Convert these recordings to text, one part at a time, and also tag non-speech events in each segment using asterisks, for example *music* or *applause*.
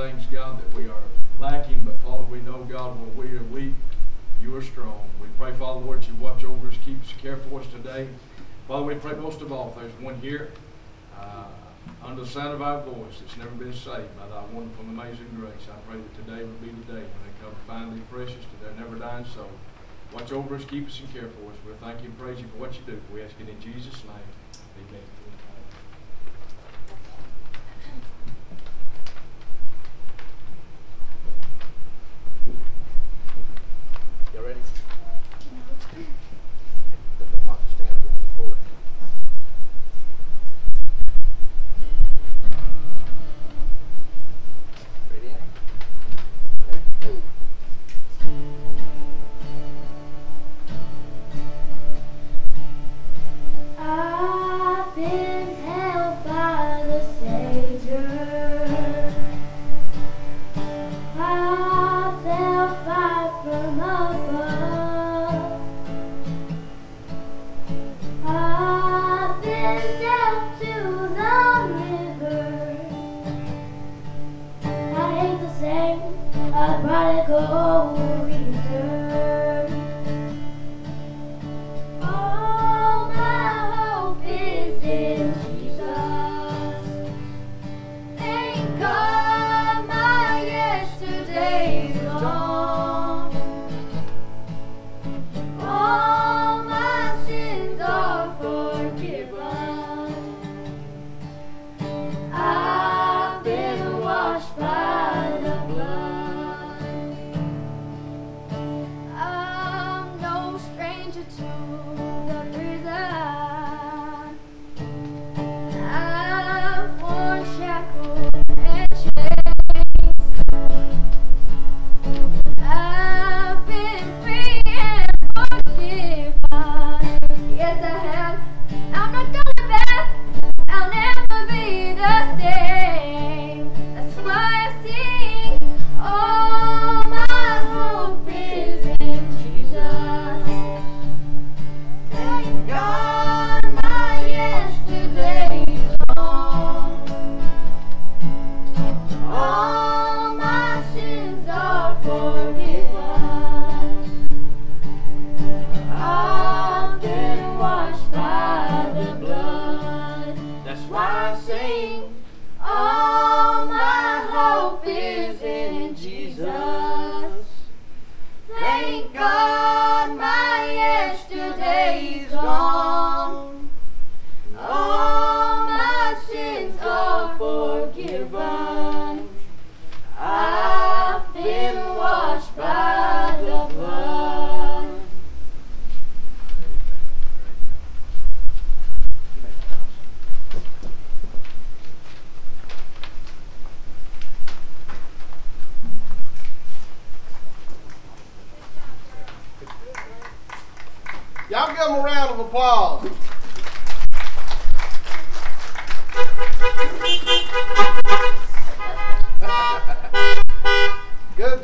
things, God, that we are lacking, but Father, we know, God, when we are weak, you are strong. We pray, Father, Lord, you watch over us, keep us, care for us today. Father, we pray most of all, if there's one here uh, under the sound of our voice that's never been saved by thy wonderful and amazing grace, I pray that today would be the day when they come to find thee precious to their never dying soul. Watch over us, keep us, and care for us. We thank you and praise you for what you do. We ask it in Jesus' name. Amen.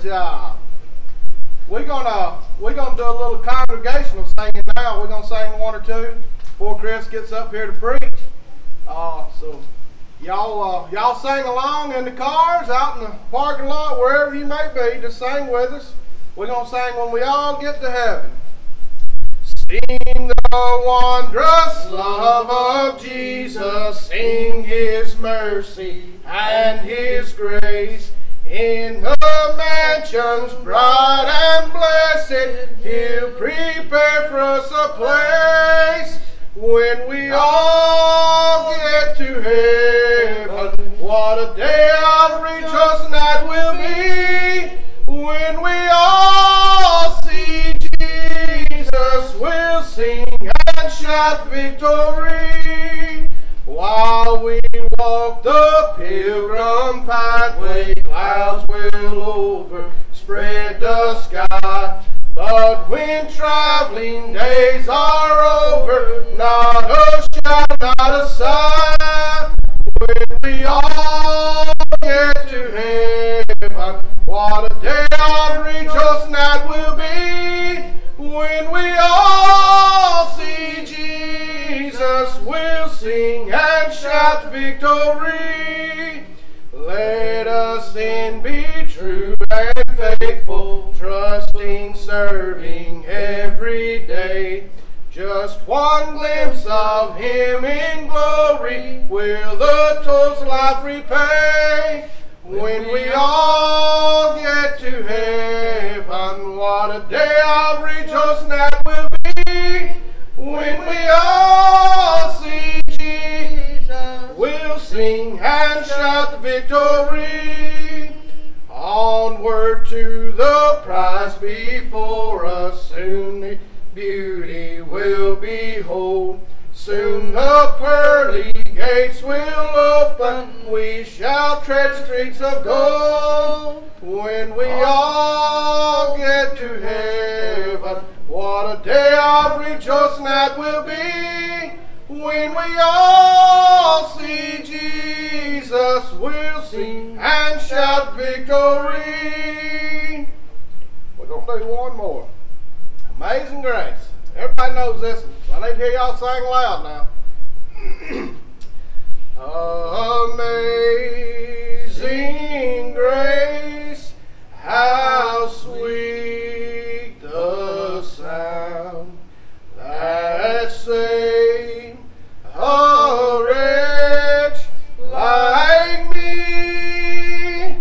Job. We're gonna we're gonna do a little congregational singing now. We're gonna sing one or two before Chris gets up here to preach. Uh, so y'all uh, y'all sing along in the cars, out in the parking lot, wherever you may be. Just sing with us. We're gonna sing when we all get to heaven. Sing the wondrous love of Jesus, sing his mercy and his grace. In the mansions bright and blessed, he'll prepare for us a place. When we all get to heaven, what a day of rejoicing that will be. When we all see Jesus, we'll sing and shout victory. While we walk the pilgrim pathway, clouds will overspread the sky. But when traveling days are over, not a shout, not a sigh. When we all get to heaven, what a day of rejoicing that will be. When we all see Jesus, we'll sing and shout victory. Let us then be true and faithful, trusting, serving every day. Just one glimpse of Him in glory will the toil's life repay. When we all get to heaven, what a day of rejoicing that will be. When we all see Jesus, we'll sing and shout the victory. Onward to the prize before us, soon the beauty will behold. Soon the pearly gates will open, we shall tread streets of gold. When we all get to heaven, what a day of rejoicing that will be. When we all see Jesus, we'll sing and shout victory. We're going to do one more. Amazing Grace. Everybody knows this. I need to hear y'all sing loud now. *clears throat* Amazing Grace, how sweet the sound that saved a wretch like me.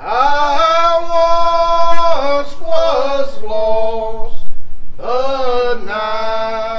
I once was lost, but now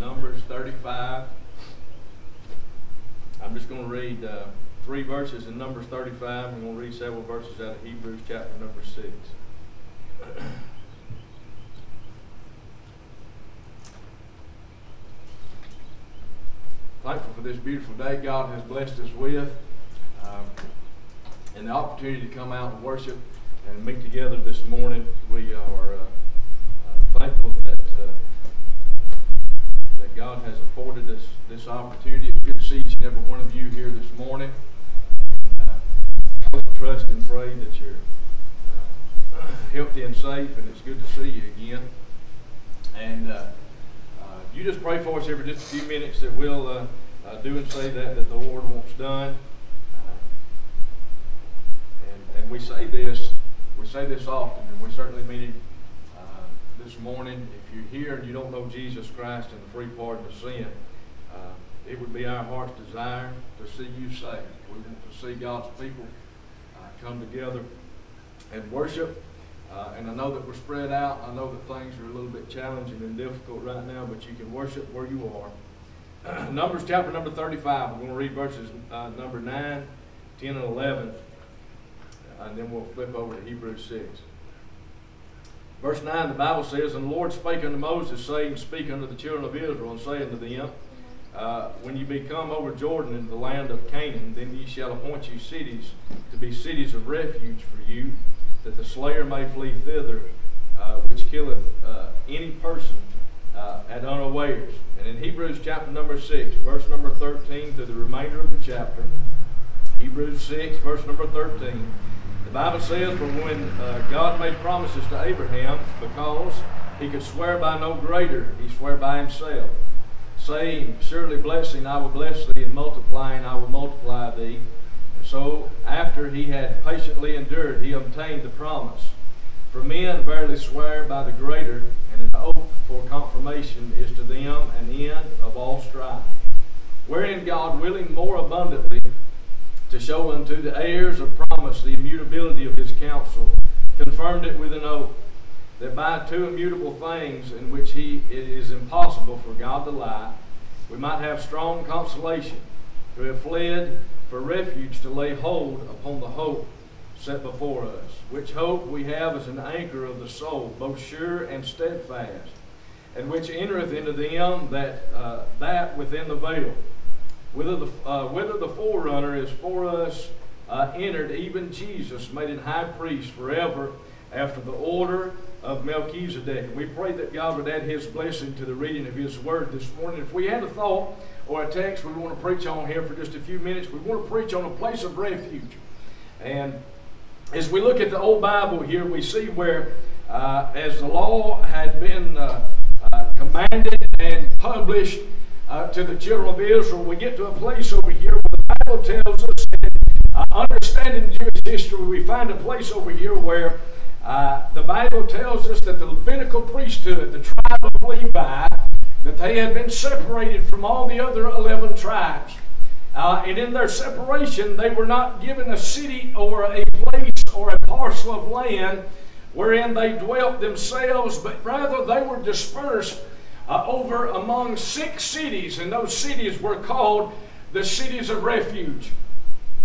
Numbers 35. I'm just going to read uh, three verses in Numbers 35. I'm going to read several verses out of Hebrews chapter number 6. thankful for this beautiful day God has blessed us with, um, and the opportunity to come out and worship and meet together this morning. We are uh, uh, thankful that God has afforded us this opportunity. It's good to see each and every one of you here this morning. Uh, trust, and pray that you're uh, healthy and safe, and it's good to see you again. And uh, uh, you just pray for us here for just a few minutes that we'll uh, uh, do and say that that the Lord wants done. And, and we say this, we say this often, and we certainly mean it this morning. If you're here and you don't know Jesus Christ and the free pardon of sin, uh, it would be our heart's desire to see you saved. We want to see God's people uh, come together and worship. Uh, and I know that we're spread out. I know that things are a little bit challenging and difficult right now, but you can worship where you are. *clears throat* Numbers chapter number 35. We're going to read verses uh, number 9, 10, and 11. And then we'll flip over to Hebrews 6. Verse 9, the Bible says, And the Lord spake unto Moses, saying, Speak unto the children of Israel, and say unto them, uh, When ye be come over Jordan into the land of Canaan, then ye shall appoint you cities to be cities of refuge for you, that the slayer may flee thither, uh, which killeth uh, any person uh, at unawares. And in Hebrews chapter number 6, verse number 13 to the remainder of the chapter, Hebrews 6, verse number 13, the Bible says, For when uh, God made promises to Abraham, because he could swear by no greater, he swore by himself, saying, Surely blessing I will bless thee, and multiplying I will multiply thee. And so, after he had patiently endured, he obtained the promise. For men verily swear by the greater, and an oath for confirmation is to them an end of all strife. Wherein God, willing more abundantly to show unto the heirs of promise the immutability of his counsel, confirmed it with an oath, that by two immutable things in which he it is impossible for God to lie, we might have strong consolation, who have fled for refuge to lay hold upon the hope set before us, which hope we have as an anchor of the soul, both sure and steadfast, and which entereth into them that uh, that within the veil whither the, uh, whither the forerunner is for us uh, entered, even Jesus, made it high priest forever after the order of Melchizedek. We pray that God would add his blessing to the reading of his word this morning. If we had a thought or a text we want to preach on here for just a few minutes, we want to preach on a place of refuge. And as we look at the old Bible here, we see where, uh, as the law had been uh, uh, commanded and published, uh, to the children of Israel, we get to a place over here where the Bible tells us, uh, understanding Jewish history, we find a place over here where uh, the Bible tells us that the Levitical priesthood, the tribe of Levi, that they had been separated from all the other 11 tribes. Uh, and in their separation, they were not given a city or a place or a parcel of land wherein they dwelt themselves, but rather they were dispersed uh, over among six cities, and those cities were called the cities of refuge.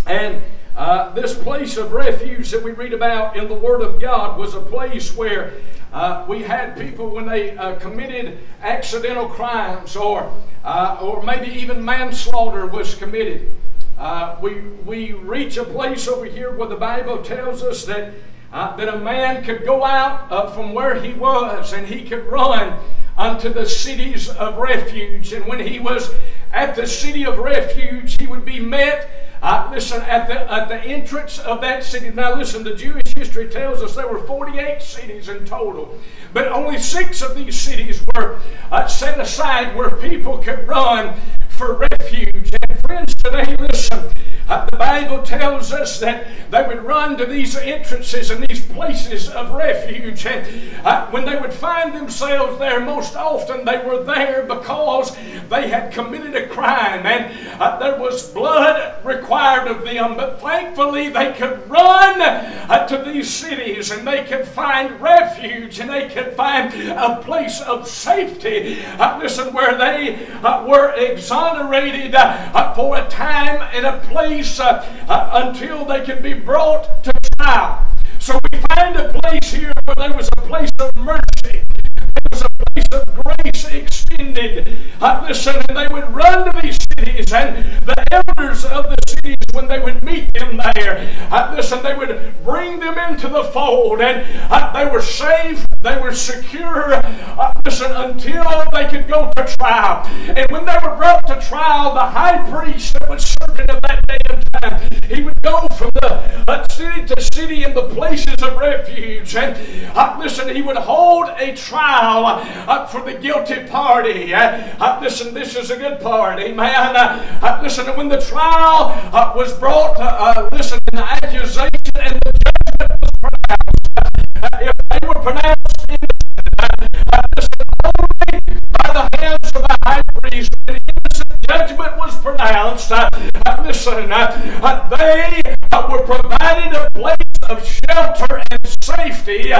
And uh, this place of refuge that we read about in the Word of God was a place where uh, we had people when they uh, committed accidental crimes or, uh, or maybe even manslaughter was committed. Uh, we, we reach a place over here where the Bible tells us that, uh, that a man could go out from where he was and he could run unto the cities of refuge. And when he was at the city of refuge, he would be met. Uh, listen, at the, at the entrance of that city. Now, listen, the Jewish history tells us there were 48 cities in total, but only six of these cities were uh, set aside where people could run for refuge. And friends, today, listen, the Bible tells us that they would run to these entrances and these places of refuge. And uh, when they would find themselves there, most often they were there because they had committed a crime and uh, there was blood required of them. But thankfully, they could run uh, to these cities and they could find refuge and they could find a place of safety. Listen, where they were exonerated for a time and a place place uh, uh, until they can be brought to trial. So we find a place here where there was a place of mercy. There was a place of grace extended. Uh, listen, and they would run to these cities, and the elders of the cities, when they would meet them there, uh, listen, they would bring them into the fold, and uh, they were safe, they were secure, uh, listen, until they could go to trial. And when they were brought to trial, the high priest that was serving of that day and time, he would go from the uh, city to city in the places of refuge, and uh, listen, he would hold a trial uh, for the guilty party. Uh, listen, this is a good part, amen. Uh, listen, when the trial uh, was brought, uh, listen, the accusation and the judgment was pronounced, if they were pronounced innocent, priest, when innocent judgment was pronounced, uh, uh, listen, uh, uh, they uh, were provided a place of shelter and safety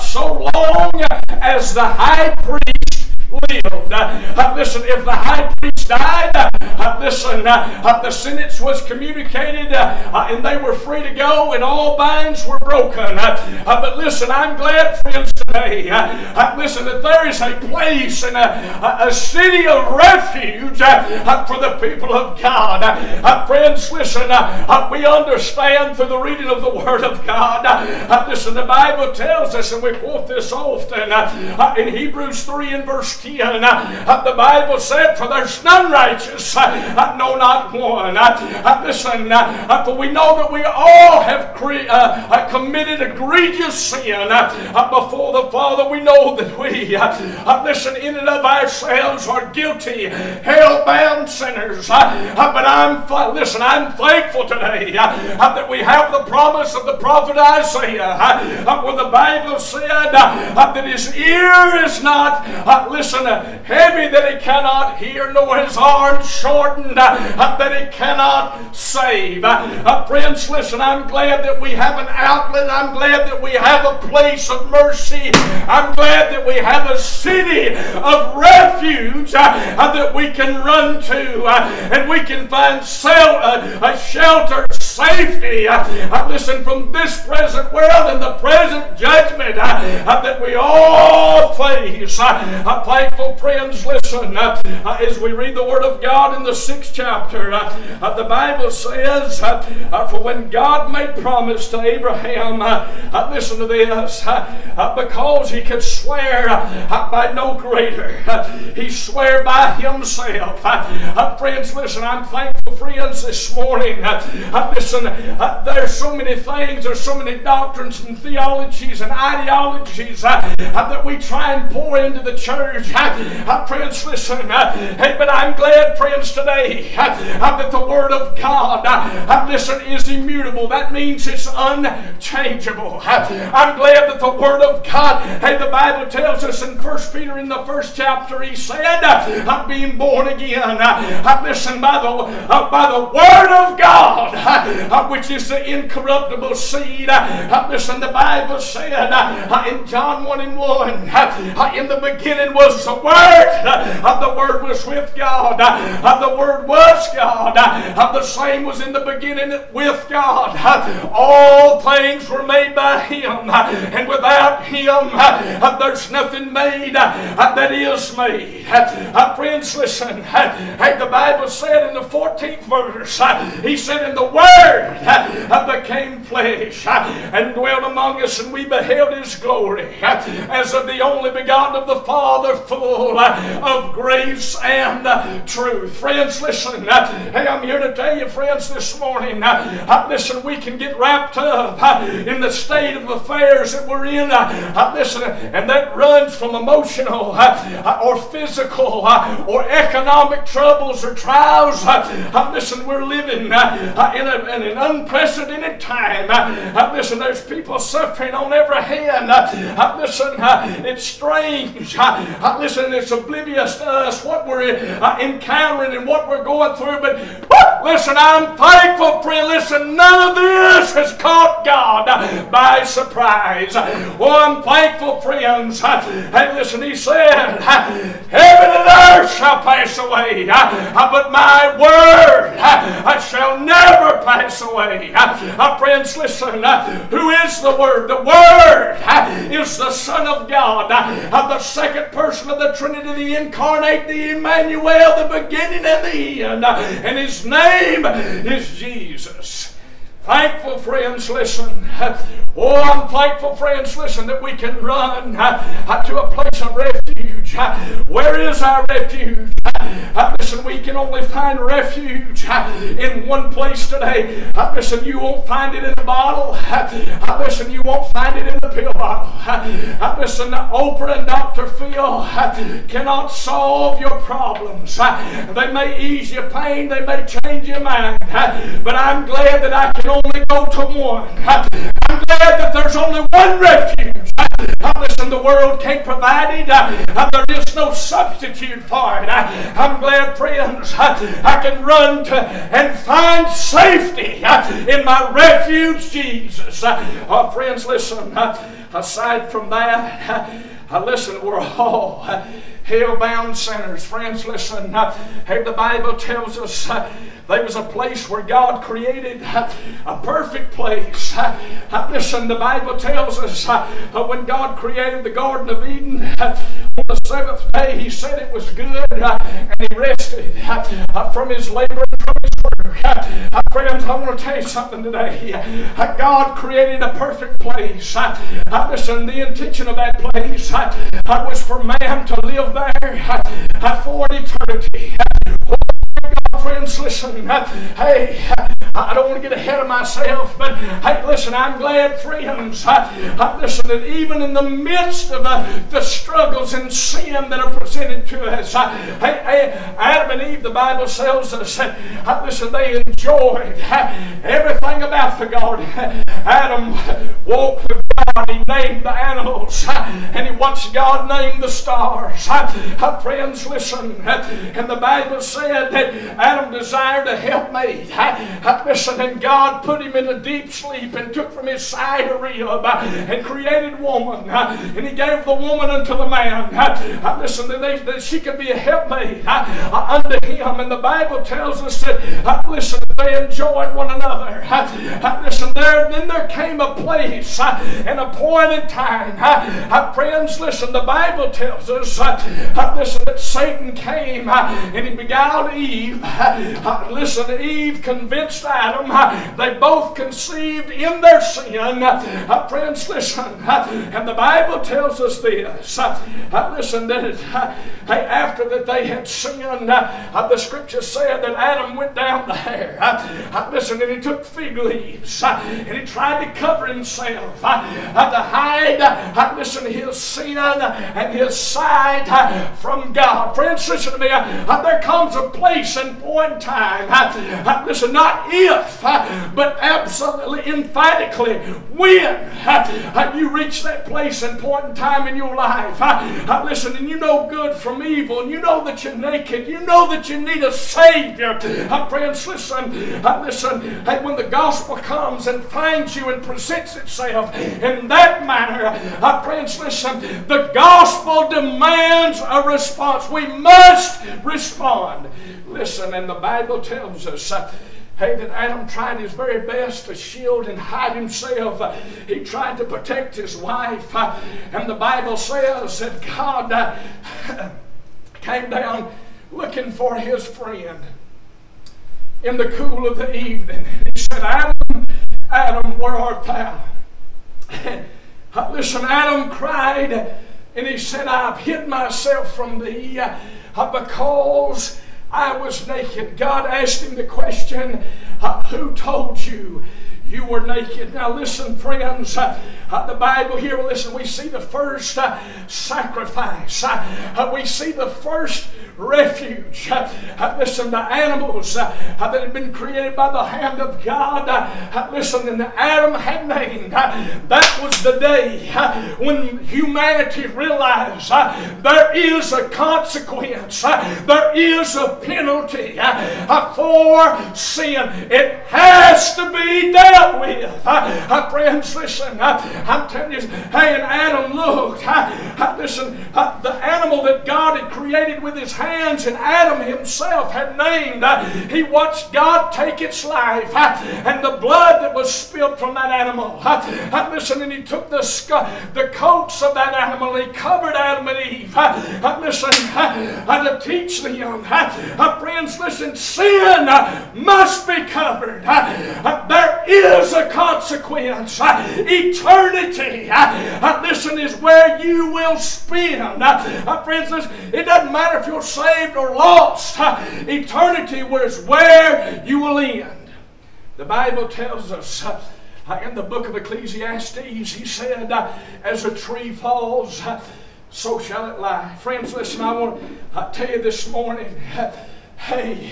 so long as the high priest lived. Uh, listen, if the high priest died, uh, listen, uh, the sentence was communicated uh, and they were free to go and all binds were broken. Uh, but listen, I'm glad, friends, today, uh, listen, that there is a place and a, a city of refuge uh, for the people of God. Uh, friends, listen, uh, we understand through the reading of the Word of God. Uh, listen, the Bible tells us, and we quote this often uh, in Hebrews 3 and verse 10, uh, the Bible said, For there's none righteous, uh, no, not one. Uh, listen, uh, for we know that we all have cre- uh, committed egregious sin uh, before the Father. We know that we, uh, listen, in and of ourselves are guilty, hell bound sinners. Uh, but I'm, listen, I'm thankful today uh, that we have the promise of the prophet Isaiah, uh, where the Bible said uh, that his ear is not, uh, listen, uh, heavy that he cannot hear, nor his arm shortened uh, that he cannot save. Uh, friends, listen, I'm glad that we have an outlet. I'm glad that we have a place of mercy. I'm glad that we have a city of refuge uh, uh, that we can run to uh, and we can find uh, a shelter, safety. Uh, uh, listen, from this present world and the present judgment uh, uh, that we all face. Uh, uh, thankful friends, listen, uh, uh, as we read the Word of God in the sixth chapter, uh, uh, the Bible says, uh, uh, For when God made promise to Abraham, uh, uh, listen to this, uh, uh, because he could swear uh, by no greater, uh, he swore by himself. Uh, uh, friends, listen, I'm thankful, friends, this morning. Uh, uh, listen, uh, there's so many things, there's so many doctrines and theologies and ideologies uh, uh, that we try and pour into the church. Uh, uh, friends, listen, uh, hey, but I'm glad, friends, today uh, uh, that the Word of God, uh, uh, listen, is immutable. That means it's unchangeable. Uh, I'm glad that the Word of God, hey, the Bible tells us in First Peter in the first chapter, he said, uh, I'm being born again. Uh, uh, listen, by the, uh, by the Word of God, uh, uh, which is the incorruptible seed. Uh, listen, the Bible said uh, in John 1 and 1, uh, in the beginning was the Word, uh, the Word was with God, uh, the Word was God, uh, the same was in the beginning with God. Uh, all things were made by Him, uh, and without Him uh, there's nothing made uh, that is made. Uh, friends, listen, uh, the Bible said in the 14th verse, uh, He said, In the Word uh, became flesh uh, and dwelt among us, and we beheld His glory uh, as of the only begotten of the Father, full uh, of grace and uh, truth. Friends, listen, uh, hey, I'm here to tell you, friends, this morning, listen, we can get wrapped up in the state of affairs that we're in. Listen, and that runs from emotional or physical or economic troubles or trials. Listen, we're living in, a, in an unprecedented time. Uh, listen, there's people suffering on every hand. Uh, listen, uh, it's strange. Uh, uh, listen, it's oblivious to us what we're encountering and what we're going through. But listen, I'm thankful, friend. Listen, none of this has caught God by surprise. Oh, I'm thankful, friends. Hey, listen, he said, Heaven and earth shall pass away, but my word shall never pass away. Uh, friends, listen. Who is the Word? The Word uh, is the Son of God, uh, the second person of the Trinity, the incarnate, the Emmanuel, the beginning and the end. Uh, and His name is Jesus. Thankful, friends, listen. Oh, I'm thankful, friends, listen, that we can run uh, to a place of refuge. Uh, where is our refuge? Listen, we can only find refuge in one place today. Listen, you won't find it in a bottle. Listen, you won't find it in the pill bottle. Listen, Oprah and Dr. Phil cannot solve your problems. They may ease your pain, they may change your mind. But I'm glad that I can only go to one. Uh, that there's only one refuge. Uh, listen, the world can't provide it. Uh, there is no substitute for it. Uh, I'm glad, friends, uh, I can run to and find safety uh, in my refuge, Jesus. Uh, uh, friends, listen, uh, aside from that, uh, listen, we're all uh, hell-bound sinners. Friends, listen, uh, the Bible tells us uh, there was a place where God created uh, a perfect place. Uh, uh, listen, the Bible tells us uh, when God created the Garden of Eden, on the seventh day, He said it was good, and He rested from His labor and from Friends, I want to tell you something today. God created a perfect place. Listen, the intention of that place was for man to live there for eternity. Friends, listen. Hey, I don't want to get ahead of myself, but hey, listen, I'm glad, friends. uh, uh, Listen, that even in the midst of uh, the struggles and sin that are presented to us, uh, hey, Adam and Eve, the Bible tells us, uh, listen, they enjoyed uh, everything about the garden. Adam walked with God, he named the animals, *laughs* and he watched God name the stars. *laughs* Friends, listen, and the Bible said that Adam desired a helpmate. *laughs* Listen, and God put him in a deep sleep and took from his side a rib and created woman, and he gave the woman unto the man. Listen, that, she could be a helpmate uh, unto him, and the Bible tells us that, listen, they enjoyed one another. *laughs* Listen, there, then there came a place uh, and a point in time. Uh, uh, Friends, listen, the Bible tells us, uh, uh, listen, that Satan came uh, and he beguiled Eve. *laughs* Listen, Eve convinced Adam. They both conceived in their sin. Friends, listen, and the Bible tells us this. Listen, that it, after that they had sinned, the scripture said that Adam went down there. Uh, Listen, and he took fig leaves uh, and he tried to cover himself uh, to hide, uh, listen, his sin and his uh, from God. Friends, listen to me. There comes a place and point in time. Listen, not if, but absolutely emphatically when you reach that place and point in time in your life. Listen, and you know good from evil, and you know that you're naked, you know that you need a Savior. Friends, listen, uh, listen, hey, when the gospel comes and finds you and presents itself in that manner, uh, friends, listen, the gospel demands a response. We must respond. Listen, and the Bible tells us. Uh, Hey, that Adam tried his very best to shield and hide himself. He tried to protect his wife. Uh, and the Bible says that God uh, *laughs* came down looking for his friend in the cool of the evening. He said, Adam, Adam, where art thou? *laughs* Listen, Adam cried and he said, I've hid myself from thee uh, because I was naked. God asked him the question, uh, Who told you? You were naked. Now, listen, friends. Uh, uh, the Bible here, listen, we see the first uh, sacrifice. Uh, we see the first refuge. Uh, uh, listen, the animals uh, uh, that had been created by the hand of God. Uh, uh, listen, and Adam had named. That was the day when humanity realized there is a consequence, there is a penalty for sin. It has to be dealt with. Friends, listen, I'm telling you, hey, and Adam looked. Listen, the animal that God had created with his hand hands, and Adam himself had named. Uh, he watched God take its life, uh, and the blood that was spilled from that animal. Uh, uh listen, and he took the, the coats of that animal he covered Adam and Eve. Uh, uh, listen, to teach them. Friends, listen, sin must be covered. There is a consequence. Eternity, listen, is where you will spend. Friends, listen, it doesn't matter if you're saved or lost. *laughs* Eternity is where you will end. The Bible tells us in the book of Ecclesiastes, he said, uh, As a tree falls, uh, so shall it lie. Friends, listen, I want to tell you this morning, hey,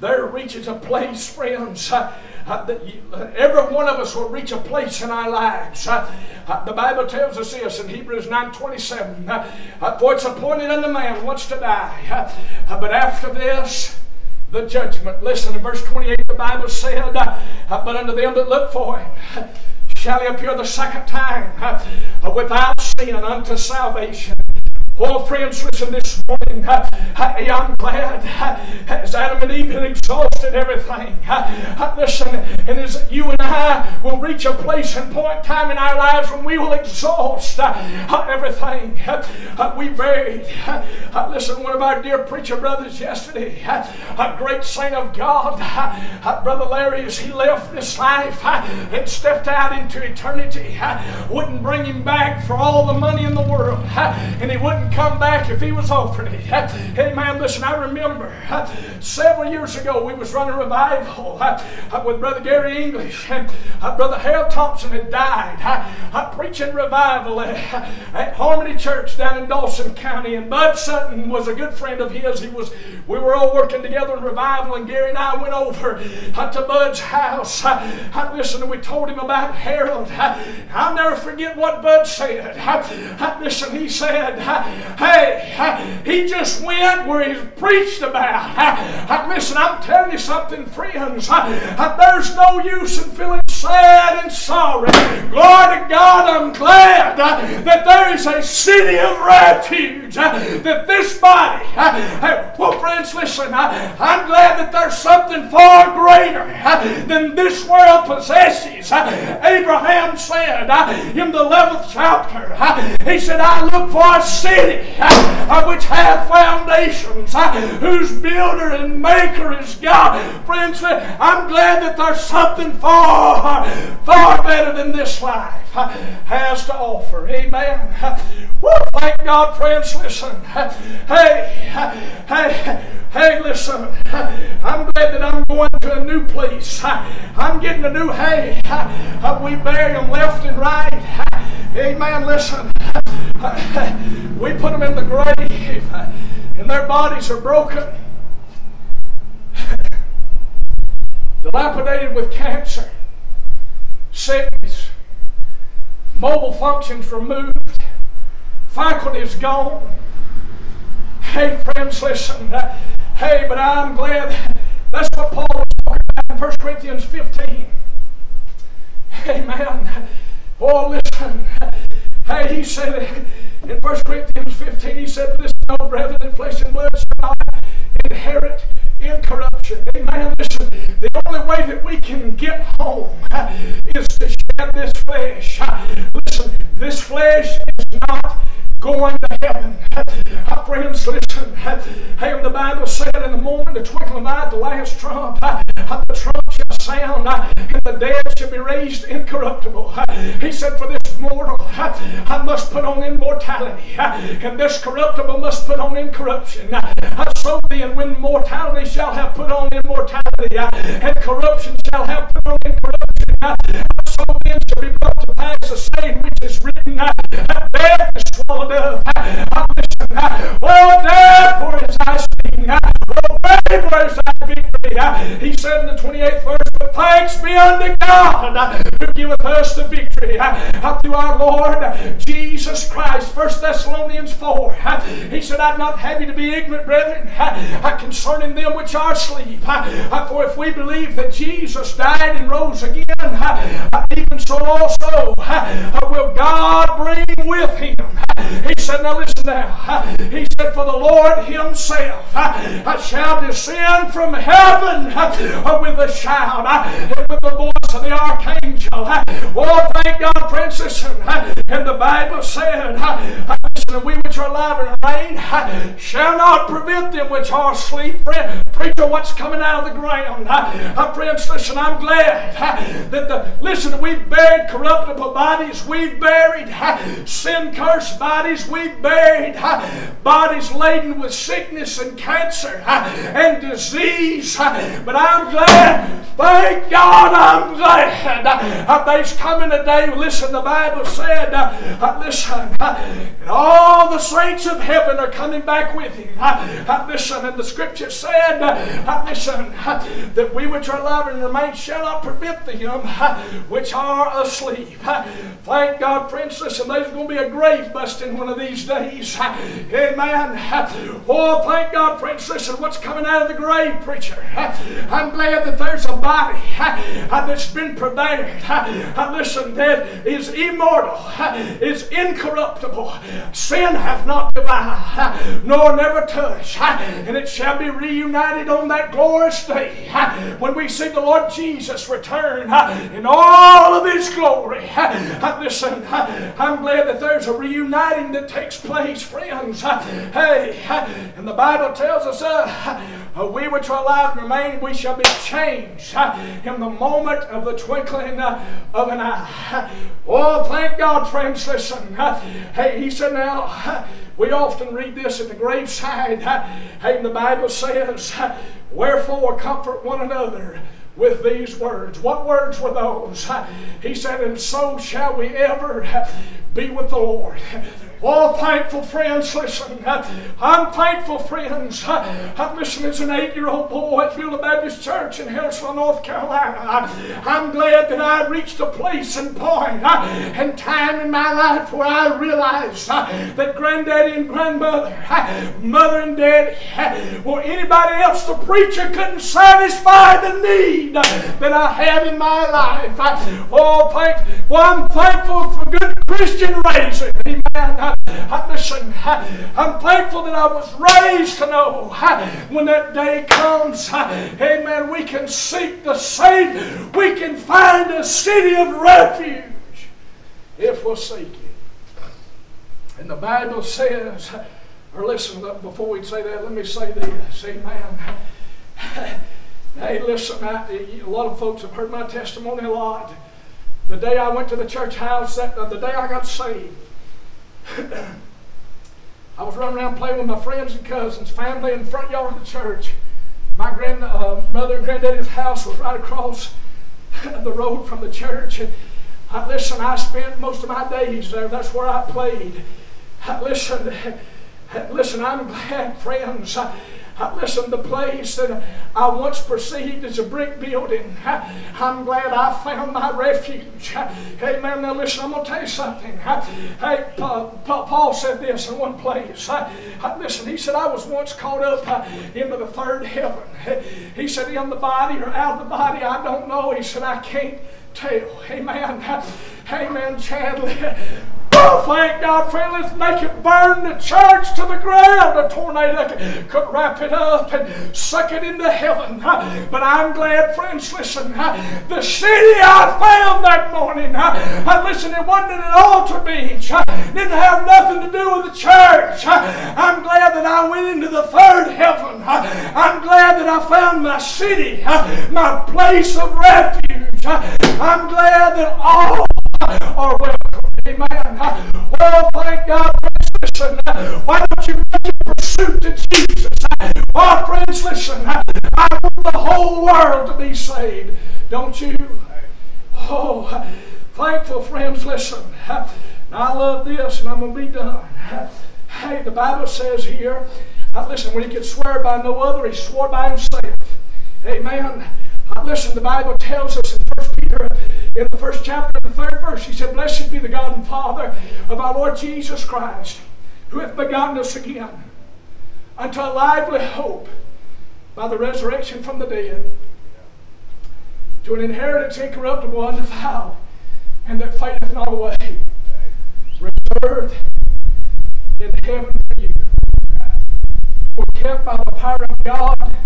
there reaches a place, friends, uh, Uh, uh, every one of us will reach a place in our lives. Uh, the Bible tells us this in Hebrews 9.27, For it's appointed unto man once to die, but after this, the judgment. Listen, in verse 28, the Bible said, But unto them that look for him shall he appear the second time without sin unto salvation. Oh, friends, listen this morning. I'm glad as Adam and Eve had exhausted everything. Listen, and as you and I will reach a place and point time in our lives when we will exhaust everything we buried. Listen, one of our dear preacher brothers yesterday, a great saint of God, Brother Larry, as he left this life and stepped out into eternity, wouldn't bring him back for all the money in the world, and he wouldn't come back if he was offered it. *laughs* Hey man, listen, I remember *laughs* several years ago we was running a revival *laughs* uh, with Brother Gary English and uh, Brother Harold Thompson had died. I'm uh, preaching revival at Harmony Church down in Dawson County, and Bud Sutton was a good friend of his. He was we were all working together in revival, and Gary and I went over to Bud's house. I listened and we told him about Harold. I'll never forget what Bud said. Listen, he said, Hey, he just went where he's preached about. Listen, I'm telling you something, friends. There's no use in feeling sad and sorry. Glory to God, I'm glad that there is a city of refuge. Uh, that this body, uh, uh, well, friends, listen, I'm glad that there's something far greater than this world possesses. Abraham said in the 11th chapter, he said, I look for a city uh, which hath foundations, uh, whose builder and maker is God. Friends, uh, I'm glad that there's something far, far better than this life has to offer. Amen. Thank God, friends. Listen. Hey, hey, hey, listen. I'm glad that I'm going to a new place. I'm getting a new hay. We bury them left and right. Amen. Listen. We put them in the grave and their bodies are broken, dilapidated with cancer, sickness, mobile functions removed, faculties gone. Hey, friends, listen. Uh, hey, but I'm glad that's what Paul was talking about in 1 Corinthians 15. Amen. Oh, listen. Hey, he said in 1 Corinthians 15, he said, Listen, no, brethren, flesh and blood shall not inherit incorruption. Amen. Listen, the only way that we can get home uh, is to shed this flesh. Listen, this flesh is not going to heaven. Friends, listen. Hey, the Bible said in the moment, the twinkling of eye, the last trump, uh, uh, the trump shall sound, uh, and the dead shall be raised incorruptible. He said, For this mortal, I must put on immortality, and this corruptible must put on incorruption. So then, when mortality shall have put on immortality, and corruption shall have put on incorruption, so then shall be brought to pass the same which is written, death is swallowed up. Listen, death, where is thy sting? Oh, grave, where is thy victory? He said in the 28th verse, But thanks be unto God who giveth us the victory through our Lord Jesus Christ. 1 Thessalonians 4. He said, I'd not have you to be ignorant, brethren, concerning them which are asleep. For if we believe that Jesus died and rose again, even so also will God bring with him. He said, Now listen now. *laughs* He said, For the Lord Himself *laughs* shall descend from heaven *laughs* with a shout with the voice of the archangel. Oh, thank God, princess. And the Bible said, Listen, we which are alive and remain shall not prevent them which are asleep. Friend, preacher, what's coming out of the ground? Uh, friends, listen, I'm glad that the, listen, we've buried corruptible bodies. We've buried uh, sin cursed bodies. We've buried uh, bodies laden with sickness and cancer uh, and disease. But I'm glad, thank God, I'm glad uh, there's coming a day. Listen, the Bible said, uh, uh listen, uh, and all the saints of heaven are coming back with him. Uh, listen, and the scripture said, listen, that we which are alive and remain shall not prevent them which are asleep. Thank God, friends, listen, there's going to be a grave busting one of these days. Amen. Oh, thank God, friends, listen, what's coming out of the grave, preacher? I'm glad that there's a body that's been prepared. *laughs* Listen, that is immortal, *laughs* is incorruptible. Sin hath not devoured, *laughs* nor never touched, and it shall be reunited on that glorious day when we see the Lord Jesus return in all of His glory. Listen, I'm glad that there's a reuniting that takes place, friends. Hey, and the Bible tells us, uh, we which are alive and remain, we shall be changed in the moment of the twinkling uh, of an eye. Oh, thank God, friends. Listen, hey, he said, now. We often read this at the graveside. Hey, the Bible says, Wherefore comfort one another with these words. What words were those? He said, And so shall we ever be with the Lord. Oh, thankful friends, listen. I'm thankful, friends. I'm listening as an eight year old boy at Beulah Baptist Church in Harrisville, North Carolina. I'm glad that I reached a place and point and time in my life where I realized that granddaddy and grandmother, mother and daddy, or anybody else, the preacher couldn't satisfy the need that I have in my life. Oh, thank, well, I'm thankful for good Christian raising. Amen. I, listen, I, I'm thankful that I was raised to know when that day comes, amen, we can seek the Savior. We can find a city of refuge if we'll seek it. And the Bible says, or listen, before we say that, let me say this, amen. Hey, listen, I, a lot of folks have heard my testimony a lot. The day I went to the church house, that, the day I got saved, *laughs* I was running around playing with my friends and cousins, family in the front yard of the church. My grandmother uh, and granddaddy's house was right across *laughs* the road from the church. And I, listen, I spent most of my days there. That's where I played. I, listen, *laughs* listen, I'm glad, friends. I, listen, the place that I once perceived as a brick building, I'm glad I found my refuge. Hey, man, Now listen, I'm going to tell you something. Hey, Paul said this in one place. Listen, he said, I was once caught up uh, into the third heaven. He said, in the body or out of the body, I don't know. He said, I can't tell. Amen. Amen, Chandler. Thank God, friend. Let's make it burn the church to the ground. A tornado could wrap it up and suck it into heaven. But I'm glad, friends, listen. The city I found that morning, uh, I listened, it wasn't an altar beach. It didn't have nothing to do with the church. Uh, I'm glad that I went into the third heaven. I'm glad that I found my city, my place of refuge. I'm glad that all are welcome. Amen. Oh, thank God. Listen, why don't you make your pursuit to Jesus? Oh, friends, listen. I want the whole world to be saved. Don't you? Oh, thankful friends, listen. I love this, and I'm going to be done. Hey, the Bible says here, listen, when he could swear by no other, he swore by himself. Amen. Listen, the Bible tells us in 1 Peter, in the first chapter, the third verse, he said, Blessed be the God and Father of our Lord Jesus Christ, who hath begotten us again unto a lively hope by the resurrection from the dead, to an inheritance incorruptible, undefiled, and that fadeth not away, reserved in heaven for you kept by the power of God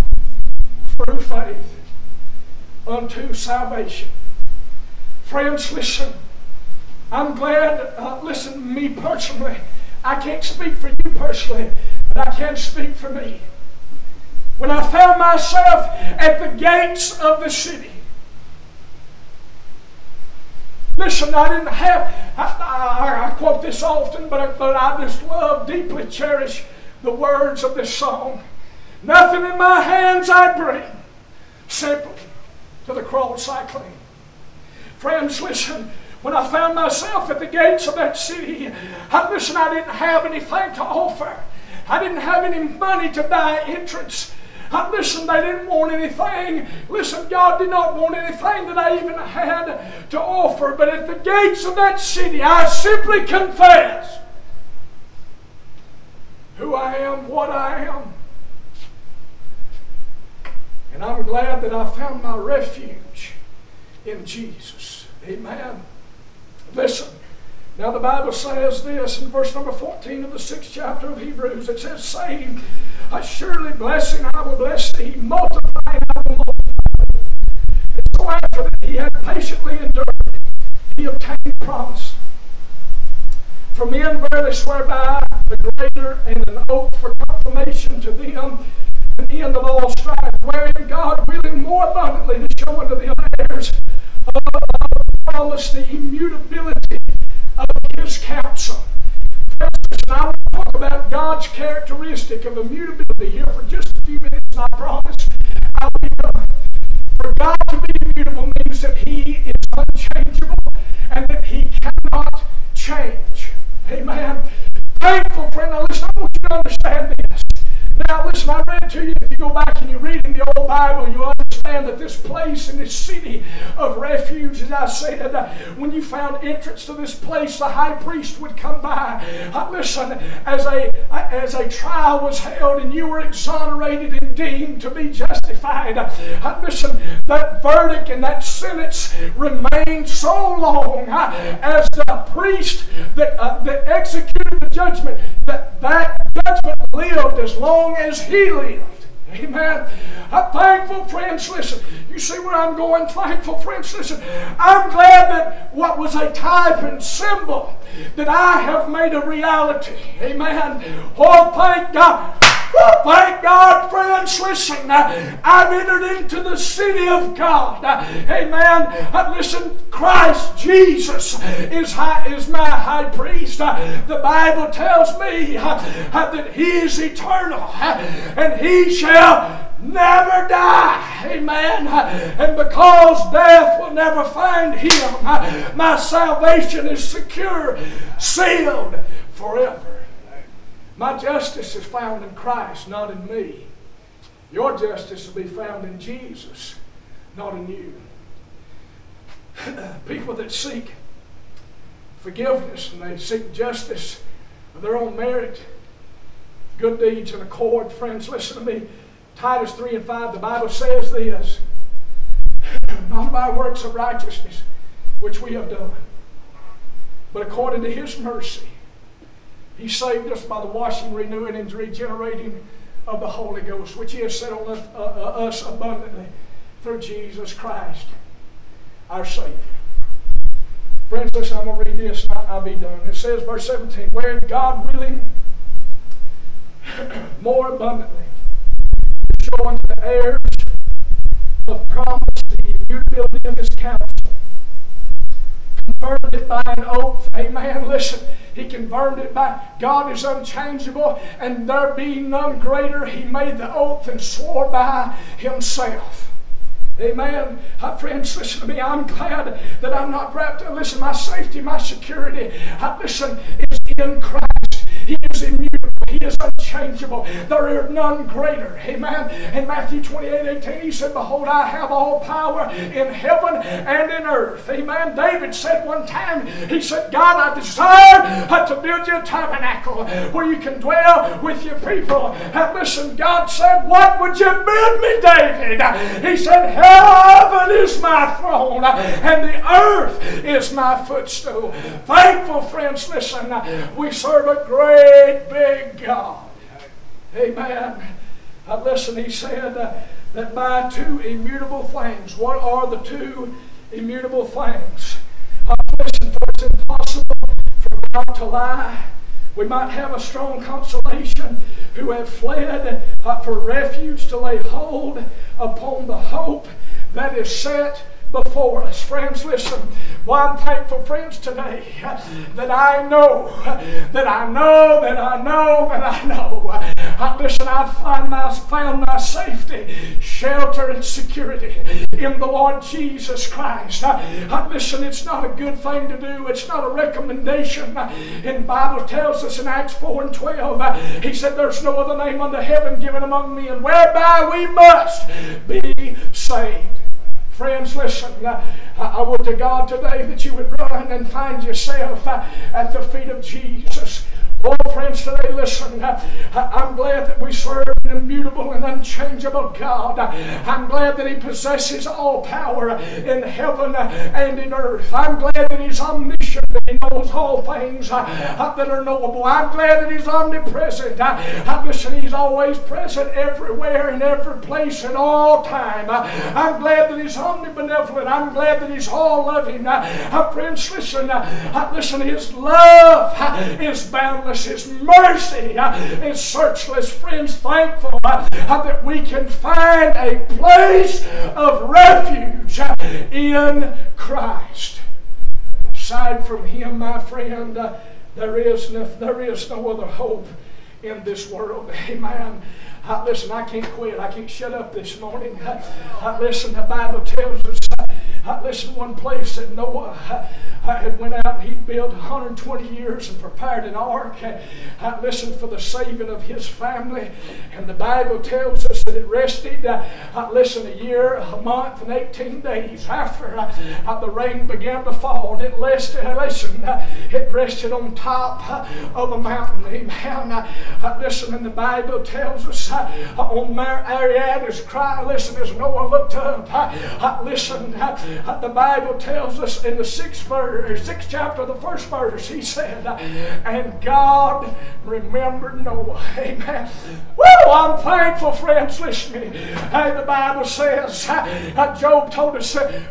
through faith unto salvation. Friends, listen. I'm glad, uh, listen, me personally, I can't speak for you personally, but I can speak for me. When I found myself at the gates of the city, Listen, I didn't have, I, I, I quote this often, but I, but I just love, deeply cherish the words of this song. Nothing in my hands I bring, simply to the cross I cling. Friends, listen, when I found myself at the gates of that city, I, listen, I didn't have anything to offer. I didn't have any money to buy entrance. I, listen, they didn't want anything. Listen, God did not want anything that I even had to offer. But at the gates of that city, I simply confess who I am, what I am. And I'm glad that I found my refuge in Jesus. Amen. Listen. Now the Bible says this in verse number 14 of the sixth chapter of Hebrews. It says, saying, surely blessing I will bless thee, multiplying I will multiply. And so after that he had patiently endured, he obtained promise. For men verily swear by the greater and an oath for confirmation to them the end of all strife, wherein God willing more abundantly to show unto the heirs of promise the immutability of his counsel. I want to talk about God's characteristic of immutability here for just a few minutes, and I promise I'll be done. For God to be immutable means that He is unchangeable and that He cannot change. Amen. Thankful friend, now listen, I want you to understand this. Now listen, I read to you, if you go back and you read in the old Bible, you understand that this place and this city of refuge, as I said, uh, when you found entrance to this place, the high priest would come by. Uh, listen, as a uh, as a trial was held and you were exonerated and deemed to be justified, uh, listen, that verdict and that sentence remained so long uh, as the priest that uh, that executed the judgment that that judgment lived as long as he lived. Amen. I'm thankful, friends. Listen, you see where I'm going? Thankful, friends. Listen, I'm glad that what was a type and symbol that I have made a reality. Amen. Oh, thank God. Oh, thank God, friends. Listen, I've entered into the city of God. Amen. Uh, listen, Christ Jesus is, high, is my high priest. Uh, the Bible tells me uh, that He is eternal and He shall never die. Amen. And because death will never find him, my salvation is secure, sealed forever. My justice is found in Christ, not in me. Your justice will be found in Jesus, not in you. *clears throat* People that seek forgiveness and they seek justice of their own merit, good deeds in accord, friends, listen to me. Titus 3 and 5, the Bible says this Not by works of righteousness which we have done, but according to His mercy he saved us by the washing, renewing, and regenerating of the Holy Ghost, which He has set on us, uh, uh, us abundantly through Jesus Christ, our Savior. Friends, listen, I'm going to read this and I'll be done. It says, verse 17, wherein God willing *clears throat* more abundantly show the heirs of promise the immutability of his counsel, confirmed it by an oath. Amen. *laughs* Listen, he confirmed it by God is unchangeable, and there being none greater, he made the oath and swore by himself. Amen. Uh, friends, listen to me. I'm glad that I'm not wrapped. Listen, my safety, my security, uh, listen, is in Christ. He is immutable. He is unchangeable. There is none greater. Amen. In Matthew 28 18, he said, Behold, I have all power in heaven and in earth. Amen. David said one time, he said, God, I desire uh, to build you a tabernacle where you can dwell with your people. And listen, God said, What would you build me, David? He said, Heaven is my throne uh, and the earth is my footstool. Thankful friends, listen, we serve a great big God. Amen. Listen, he said uh, that by two immutable things. What are the two immutable things? Uh, listen, for it's impossible for God to lie. We might have a strong consolation who have fled uh, for refuge to lay hold upon the hope that is set before us. Friends, listen. Well, I'm thankful, friends, today that I know, that I know, that I know, that I know. Uh, listen, I find my, found my safety, shelter, and security in the Lord Jesus Christ. Uh, uh, listen, it's not a good thing to do. It's not a recommendation. And Bible tells us in Acts 4 and 12, uh, he said, There's no other name under heaven given among men whereby we must be saved. Friends, listen, uh, I would to God today that you would run and find yourself uh, at the feet of Jesus. Oh, friends, today, listen, uh, I'm glad that we serve an immutable and unchangeable God. I'm glad that He possesses all power in heaven and in earth. I'm glad that He's omniscient, He knows all things uh, that are knowable. I'm glad that He's omnipresent. Uh, listen, He's always present everywhere, in every place, in all time. Uh, I'm glad that He's omnibenevolent. I'm glad that He's all loving. Uh, friends, listen, uh, listen, His love uh, is boundless. His mercy uh, is searchless. Friends, thankful uh, that we can find a place of refuge uh, in Christ. Aside from Him, my friend, uh, there is no, there is no other hope in this world. *laughs* Amen. Uh, listen, I can't quit. I can't shut up this morning. Uh, uh, listen, the Bible tells us. Uh, listen, one place that Noah had went out and he built 120 years and prepared an ark. Uh, listened for the saving of his family. And the Bible tells us that it rested, uh, uh, listen, a year, a month, and 18 days after uh, uh, the rain began to fall. And it rested, listen, it rested on top of a mountain. Amen. Listen, and the Bible tells us on Mount Ararat's cry, listen, as Noah looked up, listen, the Bible tells us in the sixth verse, sixth chapter, the first verse, he said, and God remembered Noah. Amen. Woo! I'm thankful, friends. Listen to me. Hey, the Bible says, uh, Job told us, uh,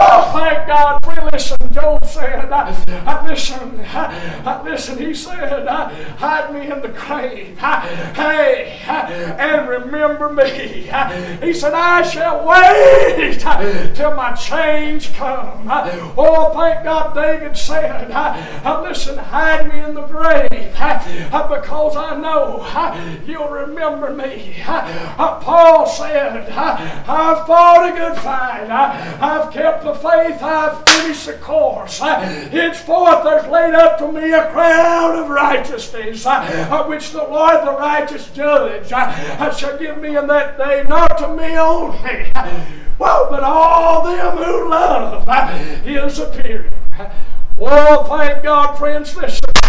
Oh, thank God for listen. Job said, uh, I listen, uh, listen, he said, hide me in the grave. Uh, hey, and remember me. He said, I shall wait till my change come. Oh, thank God, David said, I, listen, hide me in the grave because I know you'll remember me. Paul said, I've fought a good fight. I've kept the faith, I've finished the course. Henceforth there's laid up for me a crown of righteousness, uh, which the Lord, the righteous judge, uh, uh, shall give me in that day, not to me only, but all them who love his appearing. Well, thank God, friends, listen.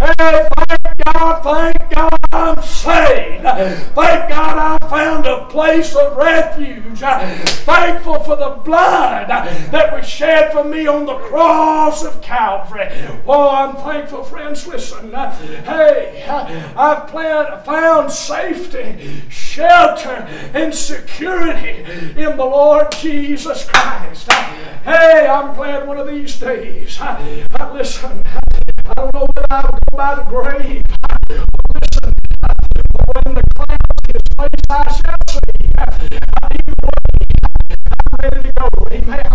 Hey, thank God, thank God I'm saved. Thank God I found a place of refuge. Thankful for the blood that was shed for me on the cross of Calvary. Oh, I'm thankful, friends. Listen, hey, I've planned, found safety, shelter, and security in the Lord Jesus Christ. Hey, I'm glad one of these days. Listen, I don't know whether I'll go by the grave. Listen, when the clouds his face I shall see. Either way, I'm ready to go. Amen.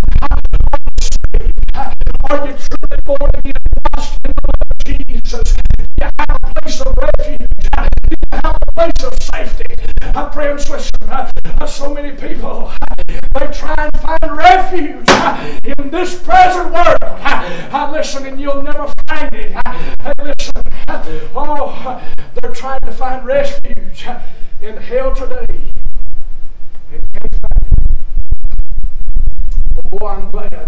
Are you truly born again, washed in the blood of Jesus? You have a place of refuge. You have a place of safety. Uh, friends, listen. Uh, so many people they try and find refuge uh, in this present world. Uh, listen, and you'll never find it. Uh, listen, uh, oh, they're trying to find refuge uh, in hell today. Can't find it. Oh, I'm glad.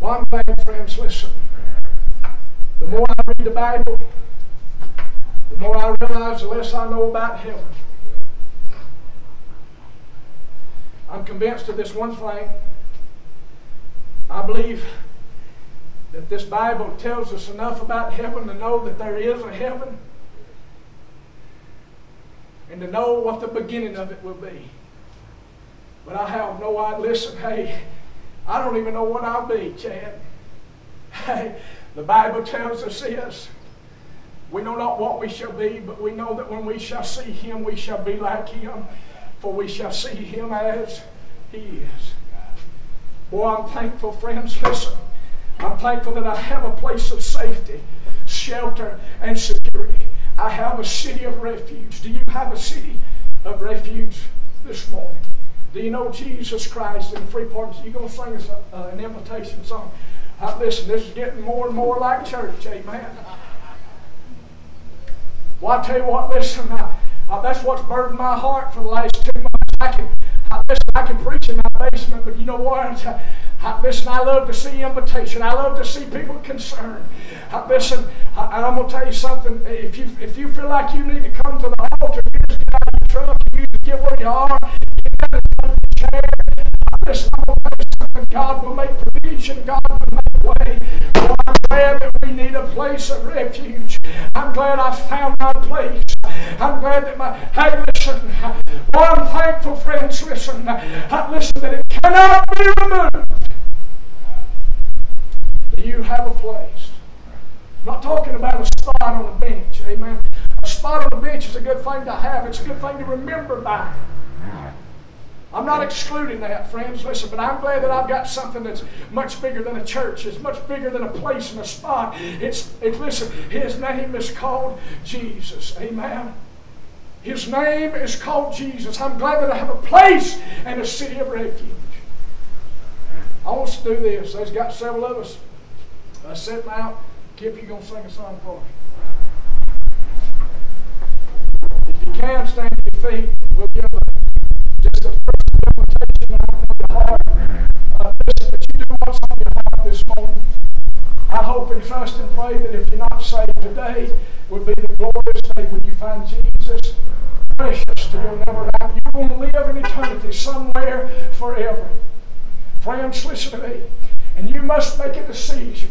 Well, I'm glad, friends, listen. The more I read the Bible, the more I realize the less I know about heaven. I'm convinced of this one thing. I believe that this Bible tells us enough about heaven to know that there is a heaven. and to know what the beginning of it will be. But I have no idea. Listen, hey, I don't even know what I'll be, Chad. *laughs* Hey, the Bible tells us this. We know not what we shall be, but we know that when we shall see him, we shall be like him, for we shall see him as he is. Boy, I'm thankful, friends. Listen, I'm thankful that I have a place of safety, shelter, and security. I have a city of refuge. Do you have a city of refuge this morning? Do you know Jesus Christ in free pardon? You going to sing us a, uh, an invitation song? Listen, this is getting more and more like church. Amen. Well, I tell you what, listen, uh, uh, that's what's burdened my heart for the last two months. I can, uh, listen, I can preach in my basement, but you know what? *laughs* Uh, listen, I love to see invitation. I love to see people concerned. Uh, listen, and I'm going to tell you something. If you if you feel like you need to come to the altar, you just get out of your truck, you just get where you are, get down in the chair. Something. God will make provision. God will make way. I'm glad that we need a place of refuge. I'm glad I found my place. I'm glad that my, hey, listen, oh, I'm thankful, friends, listen, uh, listen, that it cannot be removed. Do you have a place? I'm not talking about a spot on a bench, amen. A spot on a bench is a good thing to have, it's a good thing to remember by. I'm not excluding that, friends. Listen, but I'm glad that I've got something that's much bigger than a church. It's much bigger than a place and a spot. It's, it, listen, His name is called Jesus. Amen. His name is called Jesus. I'm glad that I have a place and a city of refuge. I want to do this. There's got several of us uh, sitting out. Kip, you gonna sing a song for us? If you can, stand to your feet. We'll give you. I hope and trust and pray that if you're not saved today, would be the glorious day when you find Jesus precious to your never die. You're going to live in eternity somewhere forever. Friends, listen to me. And you must make a decision.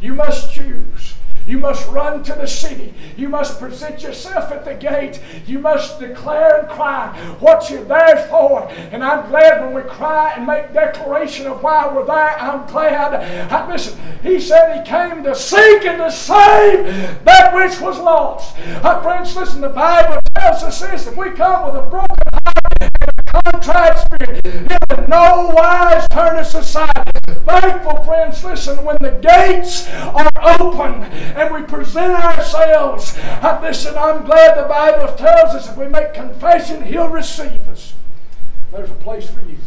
You must choose. You must run to the city. You must present yourself at the gate. You must declare and cry what you're there for. And I'm glad when we cry and make declaration of why we're there. I'm glad. I, listen, he said he came to seek and to save that which was lost. Uh, friends, listen, the Bible tells us this. If we come with a broken heart contrite spirit, it will no wise turn us aside. Thankful friends, listen, when the gates are open and we present ourselves, uh, listen, I'm glad the Bible tells us if we make confession, He'll receive us. There's a place for you.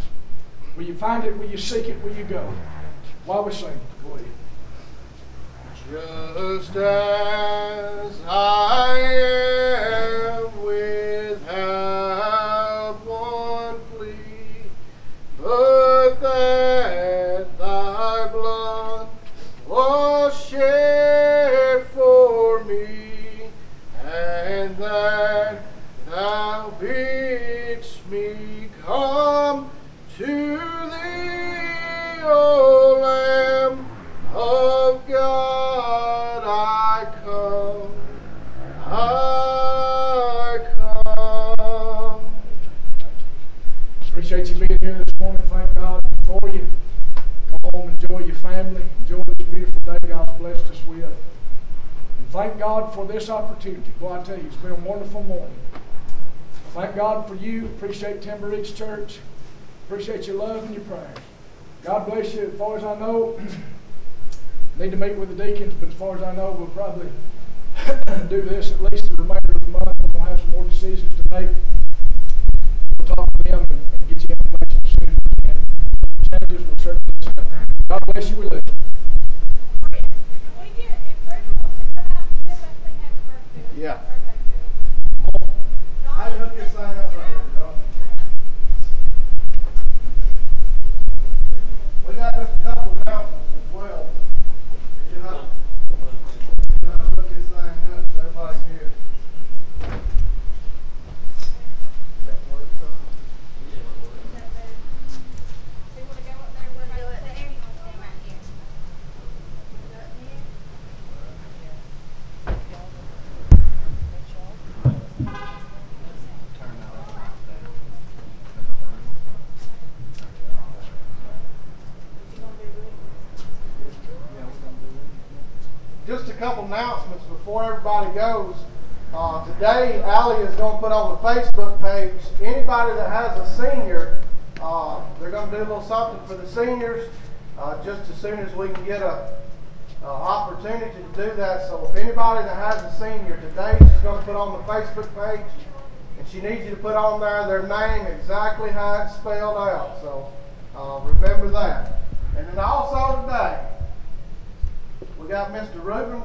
Will you find it? Will you seek it? Will you go? While we sing, go ahead. Just as I am without one plea, but that thy blood was shed for me, and that thou bidst me come to thee, O Lamb of God, I come, I come. Appreciate you being here this morning. Thank God for you. Go home, enjoy your family, enjoy this beautiful day God's blessed us with. And thank God for this opportunity. Boy, I tell you, it's been a wonderful morning. Thank God for you. Appreciate Timber Ridge Church. Appreciate your love and your prayers. God bless you. As far as I know, *clears throat* need to meet with the deacons, but as far as I know, we'll probably *coughs* do this at least the remainder of the month. We'll have some more decisions to make. We'll talk to them and, and get you information as soon as we can. Changes will certainly. let. God bless you. We love you. Yeah. How do you hook this thing up right here, Joe? We got just a couple of announcements as well. You know, you know, hook this thing up so everybody can hear. couple announcements before goes. Uh, today, Allie is going to put on the Facebook page anybody that has a senior. Uh, they're going to do a little something for the seniors uh, just as soon as we can get a, a opportunity to do that. So if anybody that has a senior today, she's going to put on the Facebook page, and she needs you to put on there their name exactly how it's spelled out. So uh, remember that. And then also today, we got Mr. Reuben.